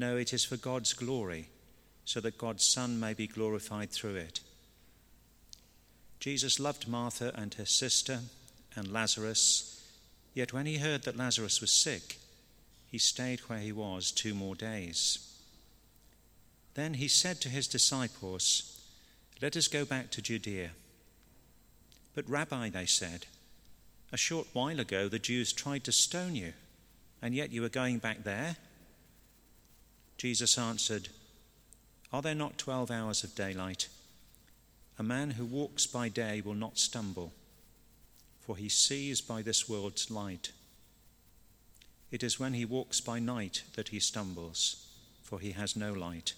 No, it is for God's glory, so that God's Son may be glorified through it. Jesus loved Martha and her sister and Lazarus, yet when he heard that Lazarus was sick, he stayed where he was two more days. Then he said to his disciples, Let us go back to Judea. But, Rabbi, they said, a short while ago the Jews tried to stone you, and yet you are going back there? Jesus answered, Are there not twelve hours of daylight? A man who walks by day will not stumble, for he sees by this world's light. It is when he walks by night that he stumbles, for he has no light.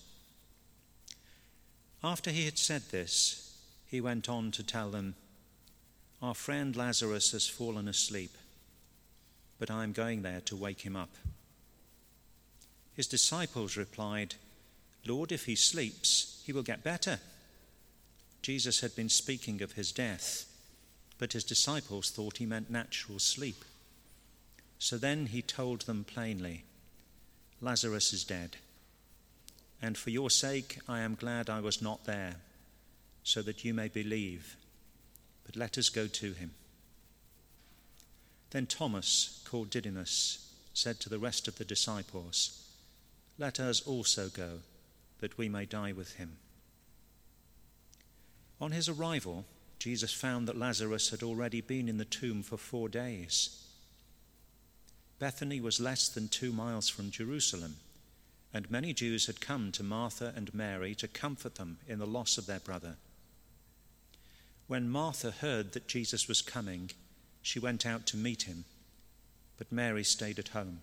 After he had said this, he went on to tell them, Our friend Lazarus has fallen asleep, but I am going there to wake him up. His disciples replied, Lord, if he sleeps, he will get better. Jesus had been speaking of his death, but his disciples thought he meant natural sleep. So then he told them plainly Lazarus is dead, and for your sake I am glad I was not there, so that you may believe. But let us go to him. Then Thomas, called Didymus, said to the rest of the disciples, Let us also go, that we may die with him. On his arrival, Jesus found that Lazarus had already been in the tomb for four days. Bethany was less than two miles from Jerusalem, and many Jews had come to Martha and Mary to comfort them in the loss of their brother. When Martha heard that Jesus was coming, she went out to meet him, but Mary stayed at home.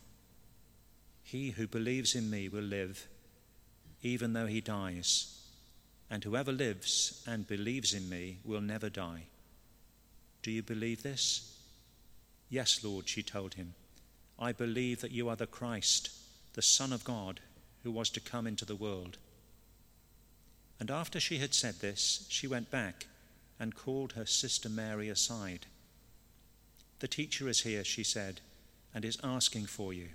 He who believes in me will live, even though he dies and whoever lives and believes in me will never die. Do you believe this? Yes, Lord, she told him. I believe that you are the Christ, the Son of God, who was to come into the world. And after she had said this, she went back and called her sister Mary aside. The teacher is here, she said, and is asking for you.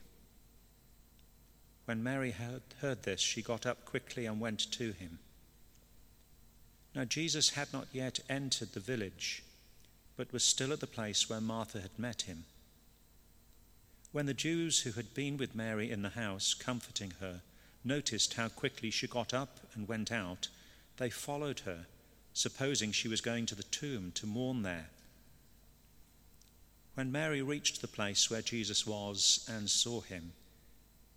When Mary heard, this, she got up quickly and went to him. Now, Jesus had not yet entered the village, but was still at the place where Martha had met him. When the Jews who had been with Mary in the house, comforting her, noticed how quickly she got up and went out, they followed her, supposing she was going to the tomb to mourn there. When Mary reached the place where Jesus was and saw him,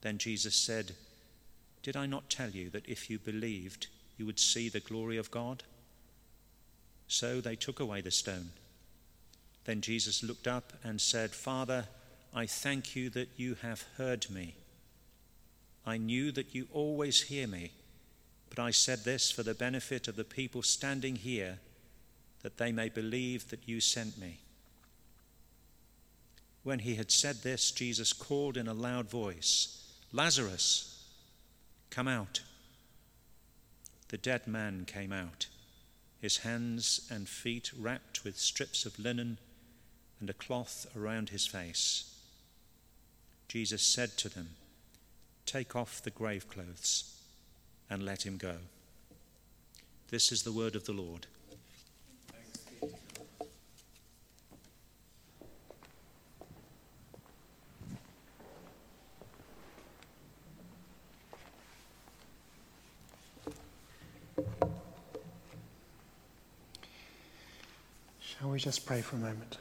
Then Jesus said, did I not tell you that if you believed, you would see the glory of God? So they took away the stone. Then Jesus looked up and said, Father, I thank you that you have heard me. I knew that you always hear me, but I said this for the benefit of the people standing here, that they may believe that you sent me. When he had said this, Jesus called in a loud voice, Lazarus, Come out. the dead man came out, his hands and feet wrapped with strips of linen and a cloth around his face. Jesus said to them, Take off the grave clothes and let him go. This is the word of the Lord. Shall we just pray for a moment?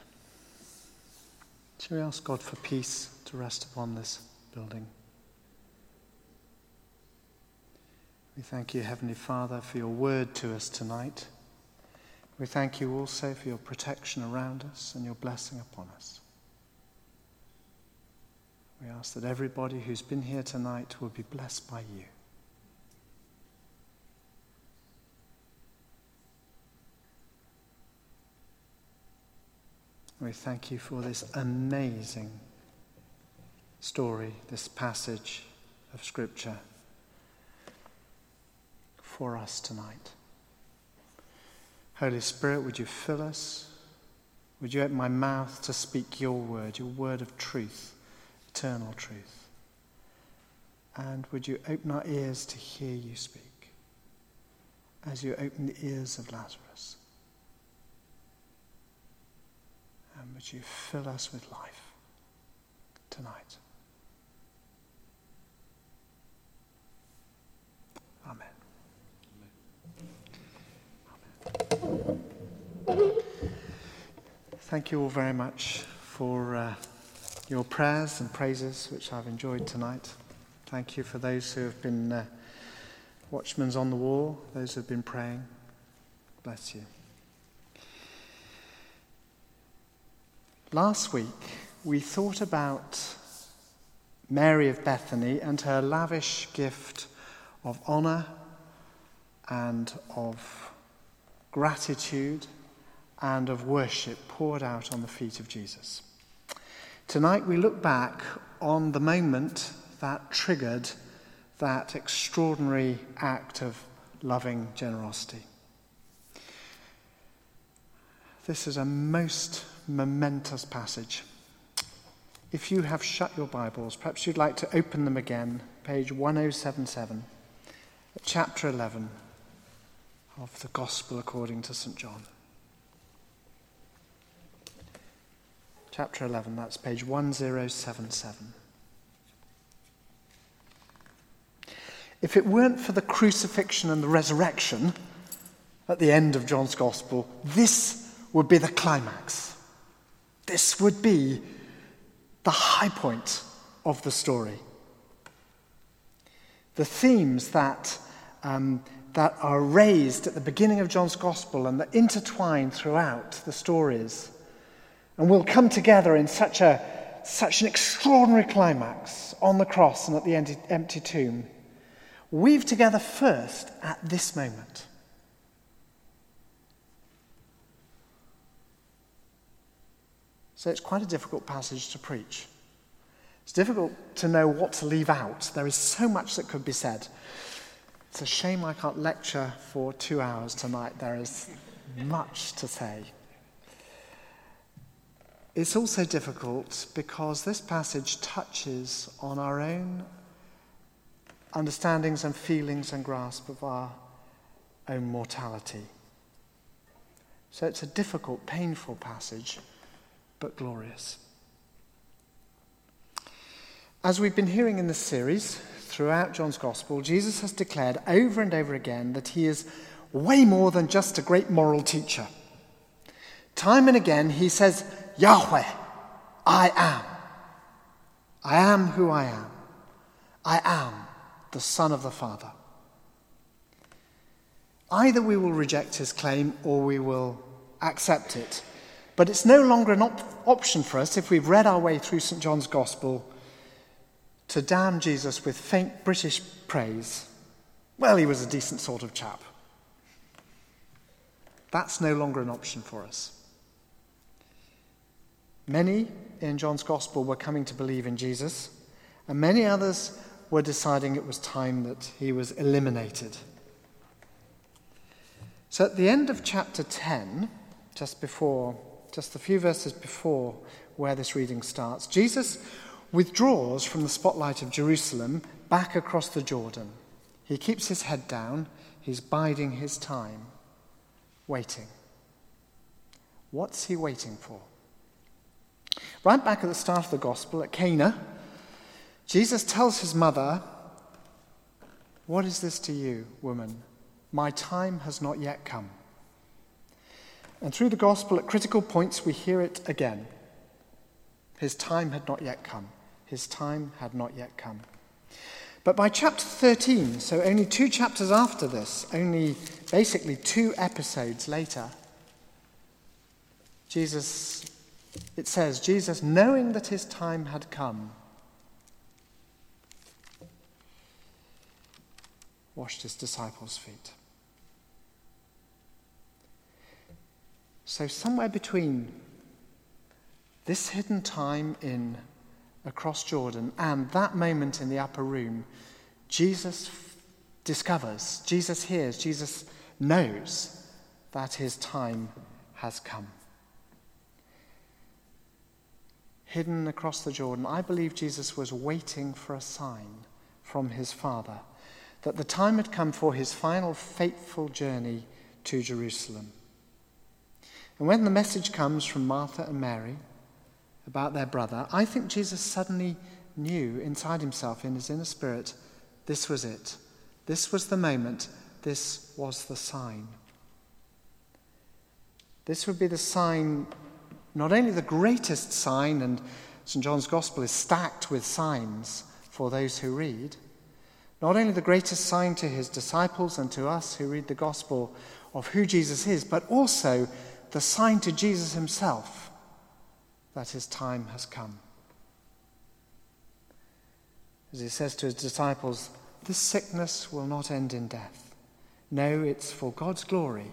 Shall we ask God for peace to rest upon this building? We thank you, Heavenly Father, for your word to us tonight. We thank you also for your protection around us and your blessing upon us. We ask that everybody who's been here tonight will be blessed by you. We thank you for this amazing story, this passage of Scripture for us tonight. Holy Spirit, would you fill us? Would you open my mouth to speak your word, your word of truth, eternal truth? And would you open our ears to hear you speak as you open the ears of Lazarus? And would you fill us with life tonight? Amen. Amen. Thank you all very much for uh, your prayers and praises, which I've enjoyed tonight. Thank you for those who have been uh, watchmen on the wall, those who have been praying. Bless you. Last week, we thought about Mary of Bethany and her lavish gift of honour and of gratitude and of worship poured out on the feet of Jesus. Tonight, we look back on the moment that triggered that extraordinary act of loving generosity. This is a most momentous passage. If you have shut your Bibles, perhaps you'd like to open them again, page 1077, chapter 11 of the Gospel according to St. John. Chapter 11, that's page 1077. If it weren't for the crucifixion and the resurrection at the end of John's Gospel, this would be the climax. This would be the high point of the story. The themes that, um, that are raised at the beginning of John's Gospel and that intertwine throughout the stories and will come together in such, a, such an extraordinary climax on the cross and at the empty, tomb, weave together first at this moment. So it's quite a difficult passage to preach. It's difficult to know what to leave out. There is so much that could be said. It's a shame I can't lecture for two hours tonight. There is much to say. It's also difficult because this passage touches on our own understandings and feelings and grasp of our own mortality. So it's a difficult, painful passage but glorious. As we've been hearing in this series throughout John's Gospel, Jesus has declared over and over again that he is way more than just a great moral teacher. Time and again, he says, Yahweh, I am. I am who I am. I am the Son of the Father. Either we will reject his claim or we will accept it. But it's no longer an op- option for us, if we've read our way through St. John's Gospel, to damn Jesus with faint British praise. Well, he was a decent sort of chap. That's no longer an option for us. Many in John's Gospel were coming to believe in Jesus, and many others were deciding it was time that he was eliminated. So at the end of chapter 10, just before, just a few verses before where this reading starts, Jesus withdraws from the spotlight of Jerusalem back across the Jordan. He keeps his head down, he's biding his time, waiting. What's he waiting for? Right back at the start of the gospel at Cana, Jesus tells his mother, What is this to you, woman? My time has not yet come. And through the gospel, at critical points, we hear it again. His time had not yet come. His time had not yet come. But by chapter 13, so only two chapters after this, only basically two episodes later, Jesus, it says, Jesus, knowing that his time had come, washed his disciples' feet. So, somewhere between this hidden time in across Jordan and that moment in the upper room, Jesus discovers, Jesus hears, Jesus knows that his time has come. Hidden across the Jordan, I believe Jesus was waiting for a sign from his Father that the time had come for his final fateful journey to Jerusalem. And when the message comes from Martha and Mary about their brother, I think Jesus suddenly knew inside himself, in his inner spirit, this was it. This was the moment. This was the sign. This would be the sign, not only the greatest sign, and St. John's Gospel is stacked with signs for those who read, not only the greatest sign to his disciples and to us who read the Gospel of who Jesus is, but also the sign to Jesus himself that his time has come. As he says to his disciples, this sickness will not end in death. No, it's for God's glory,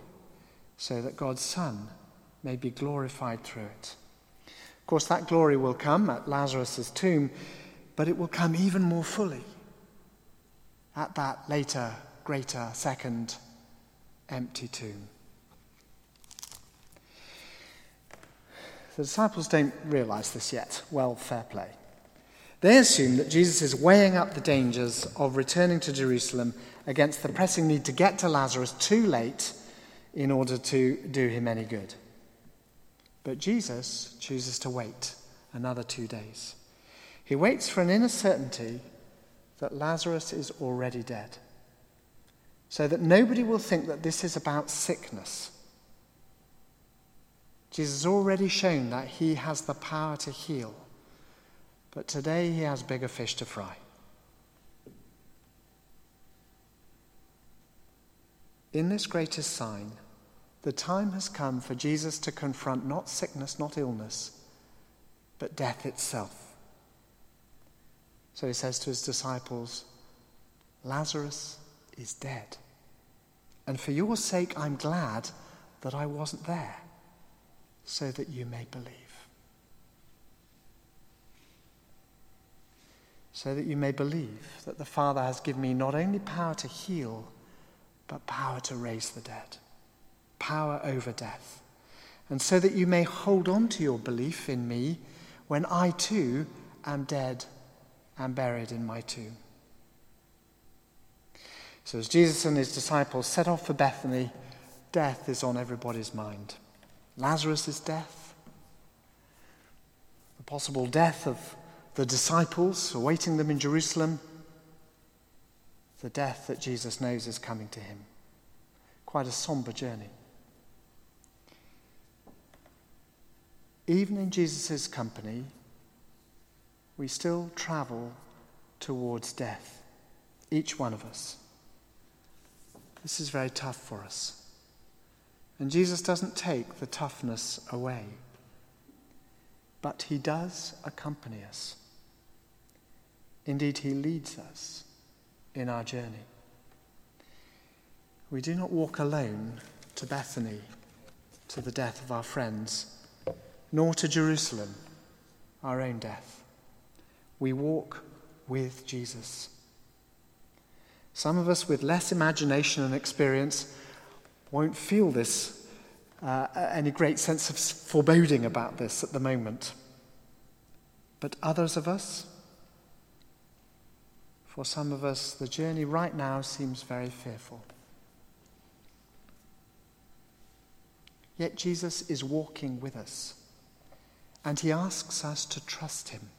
so that God's Son may be glorified through it. Of course, that glory will come at Lazarus' tomb, but it will come even more fully at that later, greater, second empty tomb. The disciples don't realize this yet. Well, fair play. They assume that Jesus is weighing up the dangers of returning to Jerusalem against the pressing need to get to Lazarus too late in order to do him any good. But Jesus chooses to wait another two days. He waits for an inner certainty that Lazarus is already dead, so that nobody will think that this is about sickness Jesus has already shown that he has the power to heal, but today he has bigger fish to fry. In this greatest sign, the time has come for Jesus to confront not sickness, not illness, but death itself. So he says to his disciples, Lazarus is dead. And for your sake, I'm glad that I wasn't there so that you may believe. So that you may believe that the Father has given me not only power to heal, but power to raise the dead, power over death. And so that you may hold on to your belief in me when I too am dead and buried in my tomb. So, as Jesus and his disciples set off for Bethany, death is on everybody's mind. Lazarus' death, the possible death of the disciples awaiting them in Jerusalem, the death that Jesus knows is coming to him. Quite a somber journey. Even in Jesus' company, we still travel towards death, each one of us. This is very tough for us. And Jesus doesn't take the toughness away, but he does accompany us. Indeed, he leads us in our journey. We do not walk alone to Bethany, to the death of our friends, nor to Jerusalem, our own death. We walk with Jesus. Some of us with less imagination and experience won't feel this, uh, any great sense of foreboding about this at the moment. But others of us, for some of us, the journey right now seems very fearful. Yet Jesus is walking with us, and he asks us to trust him.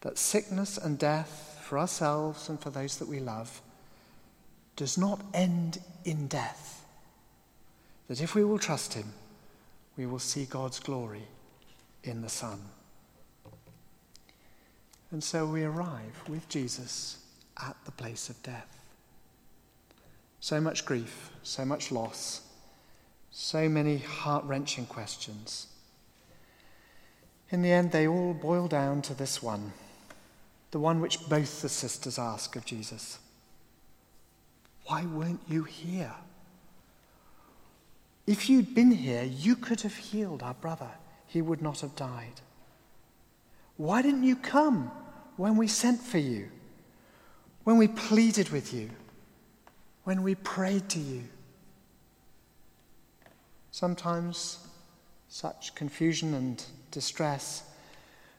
That sickness and death for ourselves and for those that we love does not end in death. That if we will trust him, we will see God's glory in the Son. And so we arrive with Jesus at the place of death. So much grief, so much loss, so many heart wrenching questions. In the end, they all boil down to this one the one which both the sisters ask of Jesus Why weren't you here? If you'd been here, you could have healed our brother. He would not have died. Why didn't you come when we sent for you? When we pleaded with you? When we prayed to you? Sometimes such confusion and distress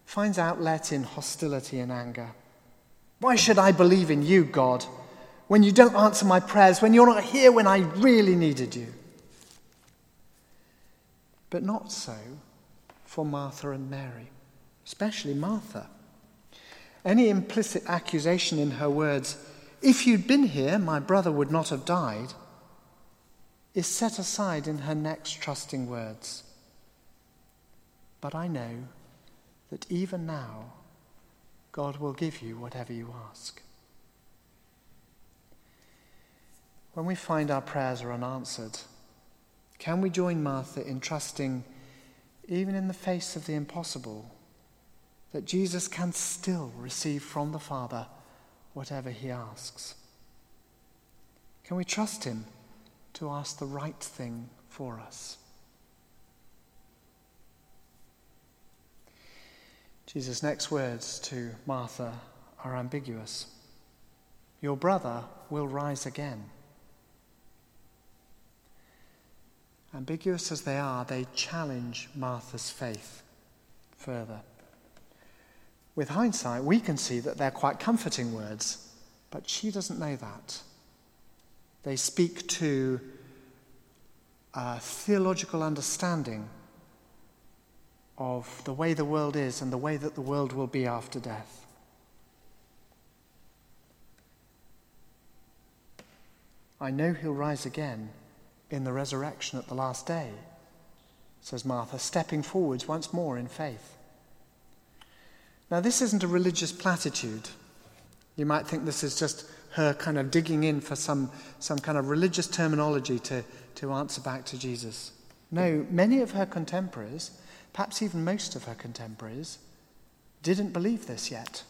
finds outlet in hostility and anger. Why should I believe in you, God, when you don't answer my prayers, when you're not here when I really needed you? But not so for Martha and Mary, especially Martha. Any implicit accusation in her words, if you'd been here, my brother would not have died, is set aside in her next trusting words. But I know that even now, God will give you whatever you ask. When we find our prayers are unanswered, can we join Martha in trusting, even in the face of the impossible, that Jesus can still receive from the Father whatever he asks? Can we trust him? to ask the right thing for us. Jesus' next words to Martha are ambiguous. Your brother will rise again. Ambiguous as they are, they challenge Martha's faith further. With hindsight, we can see that they're quite comforting words, but she doesn't know that. They speak to a theological understanding of the way the world is and the way that the world will be after death. I know he'll rise again in the resurrection at the last day, says Martha, stepping forwards once more in faith. Now, this isn't a religious platitude. You might think this is just her kind of digging in for some, some kind of religious terminology to, to answer back to Jesus. No, many of her contemporaries, perhaps even most of her contemporaries, didn't believe this yet.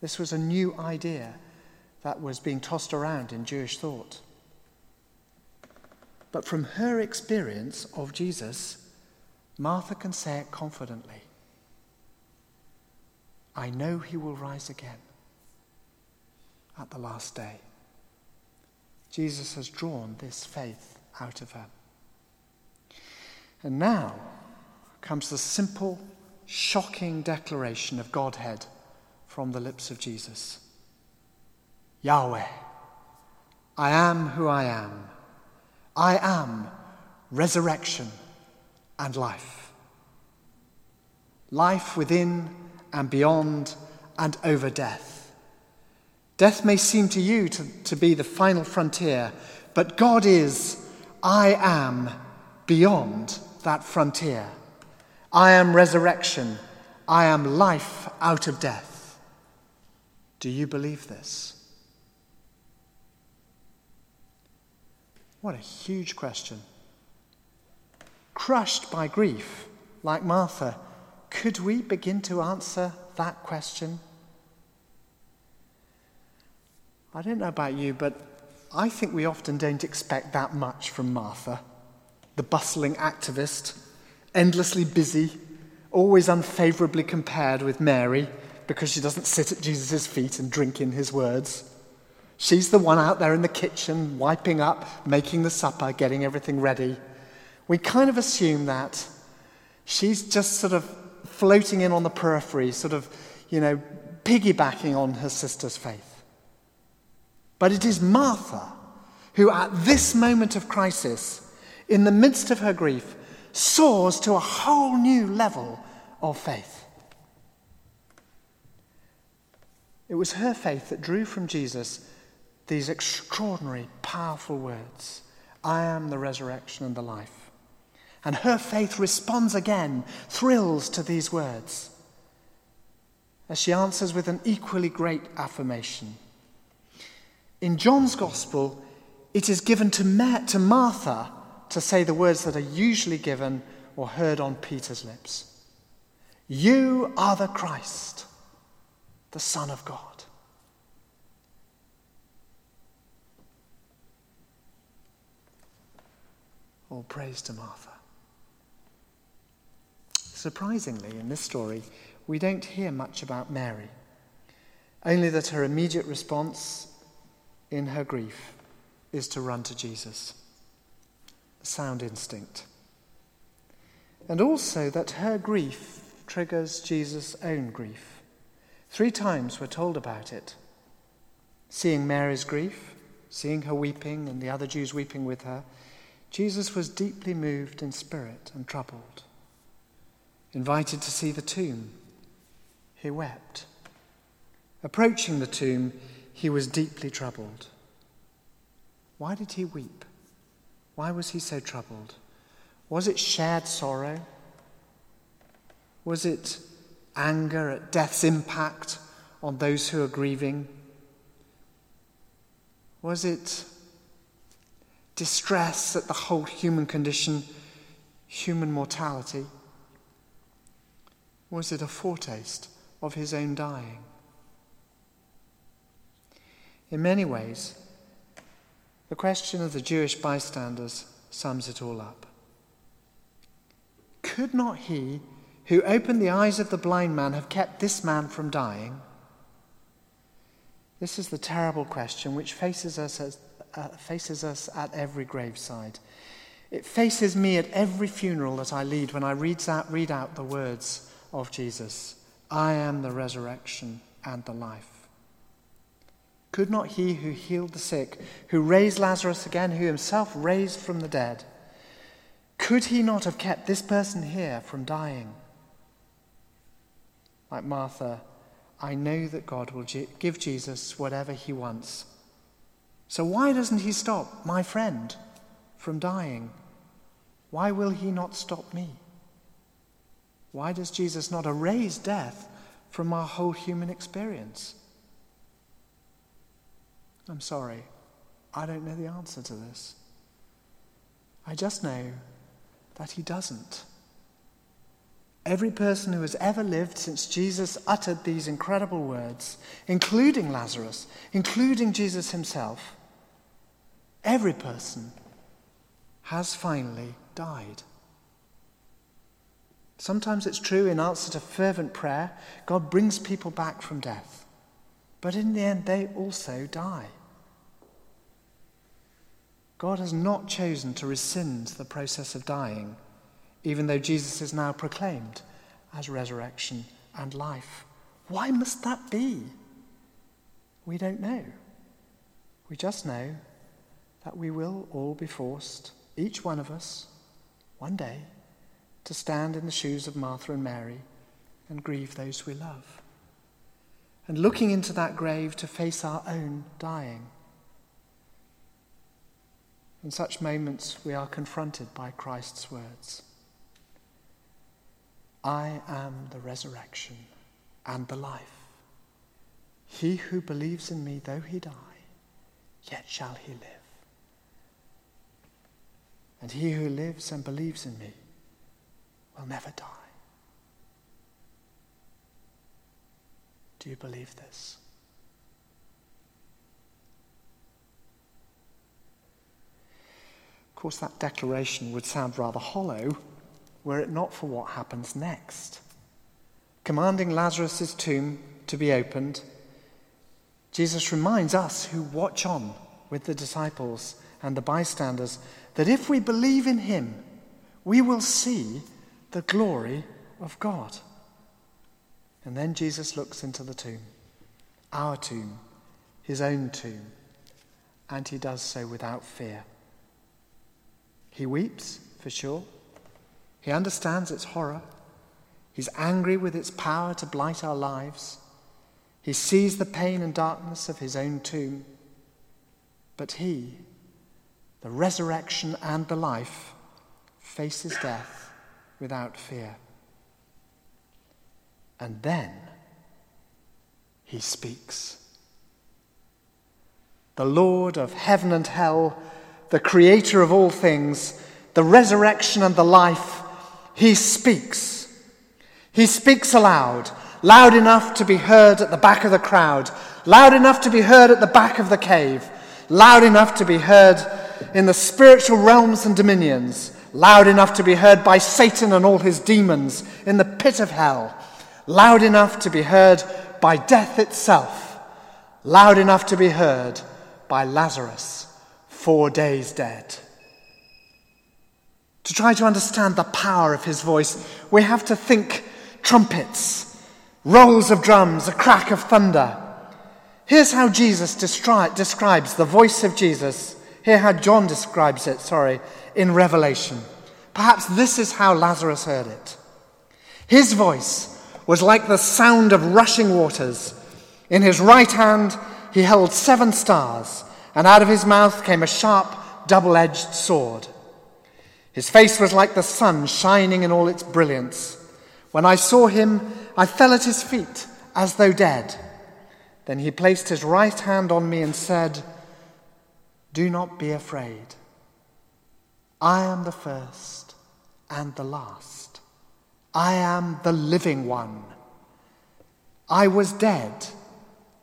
This was a new idea that was being tossed around in Jewish thought. But from her experience of Jesus, Martha can say it confidently I know he will rise again at the last day. Jesus has drawn this faith out of her. And now comes the simple, shocking declaration of Godhead from the lips of Jesus Yahweh, I am who I am. I am resurrection and life. Life within and beyond and over death Death may seem to you to, to be the final frontier, but God is, I am beyond that frontier. I am resurrection. I am life out of death. Do you believe this? What a huge question. Crushed by grief, like Martha, could we begin to answer that question? I don't know about you, but I think we often don't expect that much from Martha, the bustling activist, endlessly busy, always unfavorably compared with Mary because she doesn't sit at Jesus' feet and drink in his words. She's the one out there in the kitchen, wiping up, making the supper, getting everything ready. We kind of assume that she's just sort of floating in on the periphery, sort of, you know, piggybacking on her sister's faith. But it is Martha who, at this moment of crisis, in the midst of her grief, soars to a whole new level of faith. It was her faith that drew from Jesus these extraordinary, powerful words I am the resurrection and the life. And her faith responds again, thrills to these words, as she answers with an equally great affirmation. In John's Gospel, it is given to, Ma- to Martha to say the words that are usually given or heard on Peter's lips You are the Christ, the Son of God. All praise to Martha. Surprisingly, in this story, we don't hear much about Mary, only that her immediate response in her grief is to run to Jesus. Sound instinct. And also that her grief triggers Jesus' own grief. Three times we're told about it. Seeing Mary's grief, seeing her weeping and the other Jews weeping with her, Jesus was deeply moved in spirit and troubled. Invited to see the tomb, he wept. Approaching the tomb, he was deeply troubled. Why did he weep? Why was he so troubled? Was it shared sorrow? Was it anger at death's impact on those who are grieving? Was it distress at the whole human condition, human mortality? Was it a foretaste of his own dying? In many ways, the question of the Jewish bystanders sums it all up. Could not he who opened the eyes of the blind man have kept this man from dying? This is the terrible question which faces us, as, uh, faces us at every graveside. It faces me at every funeral that I lead when I read out, read out the words of Jesus I am the resurrection and the life. Could not he who healed the sick, who raised Lazarus again, who himself raised from the dead, could he not have kept this person here from dying? Like Martha, I know that God will give Jesus whatever he wants. So why doesn't he stop my friend from dying? Why will he not stop me? Why does Jesus not erase death from our whole human experience? I'm sorry, I don't know the answer to this. I just know that he doesn't. Every person who has ever lived since Jesus uttered these incredible words, including Lazarus, including Jesus himself, every person has finally died. Sometimes it's true in answer to fervent prayer, God brings people back from death. But in the end, they also die. God has not chosen to rescind the process of dying, even though Jesus is now proclaimed as resurrection and life. Why must that be? We don't know. We just know that we will all be forced, each one of us, one day, to stand in the shoes of Martha and Mary and grieve those we love. And looking into that grave to face our own dying. In such moments, we are confronted by Christ's words I am the resurrection and the life. He who believes in me, though he die, yet shall he live. And he who lives and believes in me will never die. Do you believe this? Of course, that declaration would sound rather hollow were it not for what happens next. Commanding Lazarus' tomb to be opened, Jesus reminds us who watch on with the disciples and the bystanders that if we believe in him, we will see the glory of God. And then Jesus looks into the tomb, our tomb, his own tomb, and he does so without fear. He weeps, for sure. He understands its horror. He's angry with its power to blight our lives. He sees the pain and darkness of his own tomb. But he, the resurrection and the life, faces death without fear. And then he speaks. The Lord of heaven and hell, the creator of all things, the resurrection and the life, he speaks. He speaks aloud, loud enough to be heard at the back of the crowd, loud enough to be heard at the back of the cave, loud enough to be heard in the spiritual realms and dominions, loud enough to be heard by Satan and all his demons in the pit of hell, loud enough to be heard by death itself, loud enough to be heard by Lazarus, four days dead. To try to understand the power of his voice, we have to think trumpets, rolls of drums, a crack of thunder. Here's how Jesus destri- describes the voice of Jesus. Hear how John describes it, sorry, in Revelation. Perhaps this is how Lazarus heard it. His voice was like the sound of rushing waters. In his right hand, he held seven stars, and out of his mouth came a sharp, double edged sword. His face was like the sun shining in all its brilliance. When I saw him, I fell at his feet as though dead. Then he placed his right hand on me and said, Do not be afraid. I am the first and the last. I am the living one. I was dead,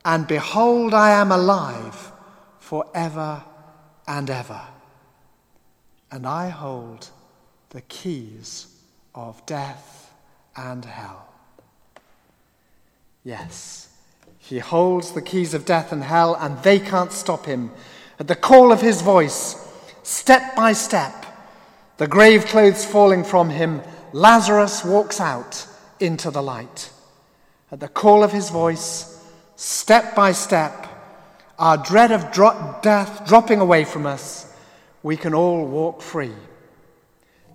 and behold, I am alive forever and ever. And I hold the keys of death and hell. Yes, he holds the keys of death and hell, and they can't stop him. At the call of his voice, step by step, the grave clothes falling from him, Lazarus walks out into the light. At the call of his voice, step by step, our dread of dro- death dropping away from us, we can all walk free.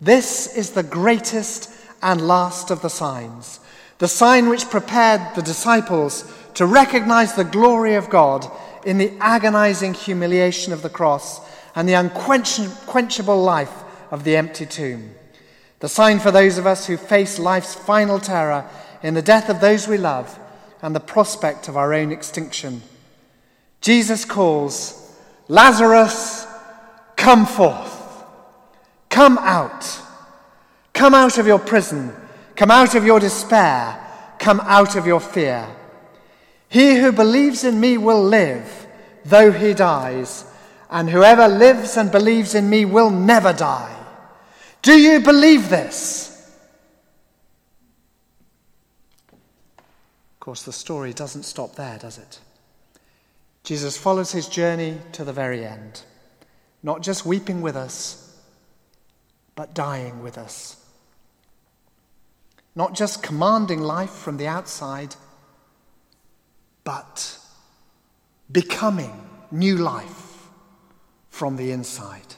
This is the greatest and last of the signs, the sign which prepared the disciples to recognize the glory of God in the agonizing humiliation of the cross and the unquenchable life of the empty tomb. The sign for those of us who face life's final terror in the death of those we love and the prospect of our own extinction. Jesus calls, Lazarus, come forth. Come out. Come out of your prison. Come out of your despair. Come out of your fear. He who believes in me will live, though he dies, and whoever lives and believes in me will never die. Do you believe this? Of course, the story doesn't stop there, does it? Jesus follows his journey to the very end, not just weeping with us, but dying with us. Not just commanding life from the outside, but becoming new life from the inside.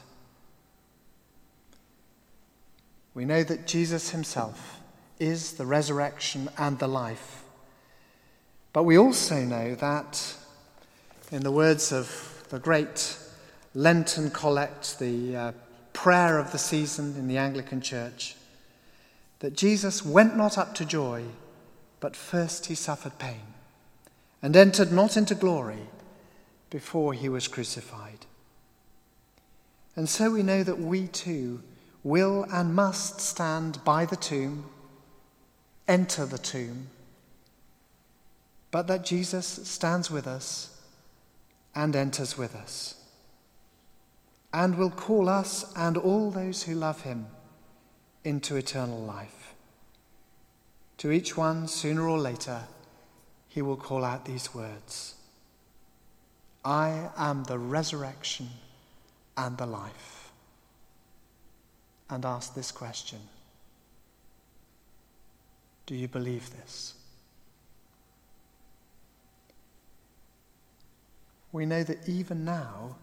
We know that Jesus himself is the resurrection and the life. But we also know that, in the words of the great Lenten collect, the uh, prayer of the season in the Anglican Church, that Jesus went not up to joy, but first he suffered pain, and entered not into glory before he was crucified. And so we know that we too will and must stand by the tomb, enter the tomb, but that Jesus stands with us and enters with us, and will call us and all those who love him into eternal life. To each one, sooner or later, he will call out these words I am the resurrection and the life. And ask this question Do you believe this? We know that even now,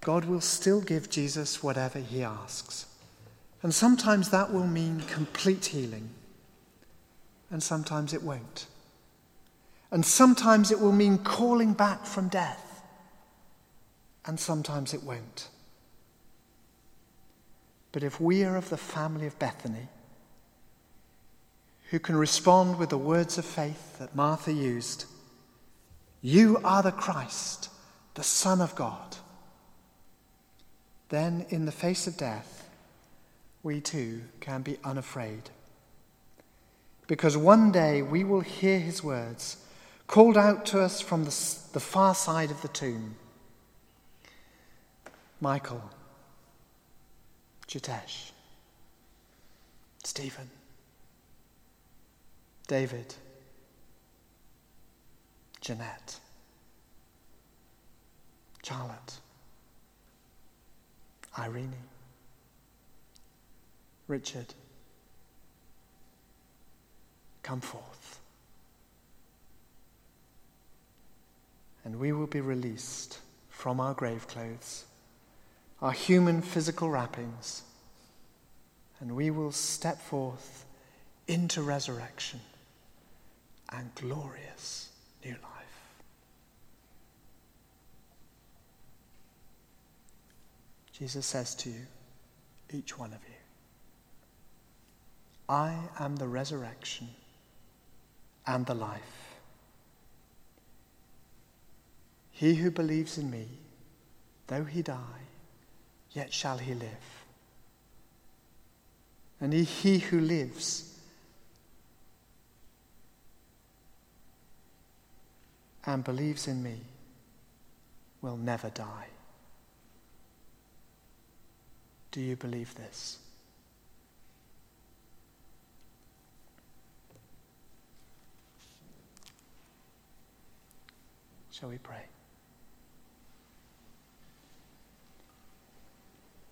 God will still give Jesus whatever he asks. And sometimes that will mean complete healing, and sometimes it won't. And sometimes it will mean calling back from death, and sometimes it won't. But if we are of the family of Bethany, who can respond with the words of faith that Martha used, You are the Christ, the Son of God, then in the face of death, we too can be unafraid. Because one day we will hear his words called out to us from the, the far side of the tomb. Michael, Jitesh, Stephen, David, Jeanette, Charlotte, Irene, Richard, come forth. And we will be released from our grave clothes, our human physical wrappings, and we will step forth into resurrection and glorious new life. Jesus says to you, each one of you, I am the resurrection and the life. He who believes in me, though he die, yet shall he live. And he who lives and believes in me will never die. Do you believe this? Shall we pray?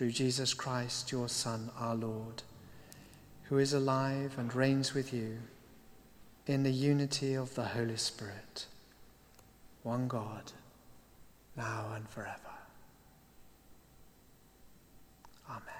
through Jesus Christ, your Son, our Lord, who is alive and reigns with you in the unity of the Holy Spirit, one God, now and forever. Amen.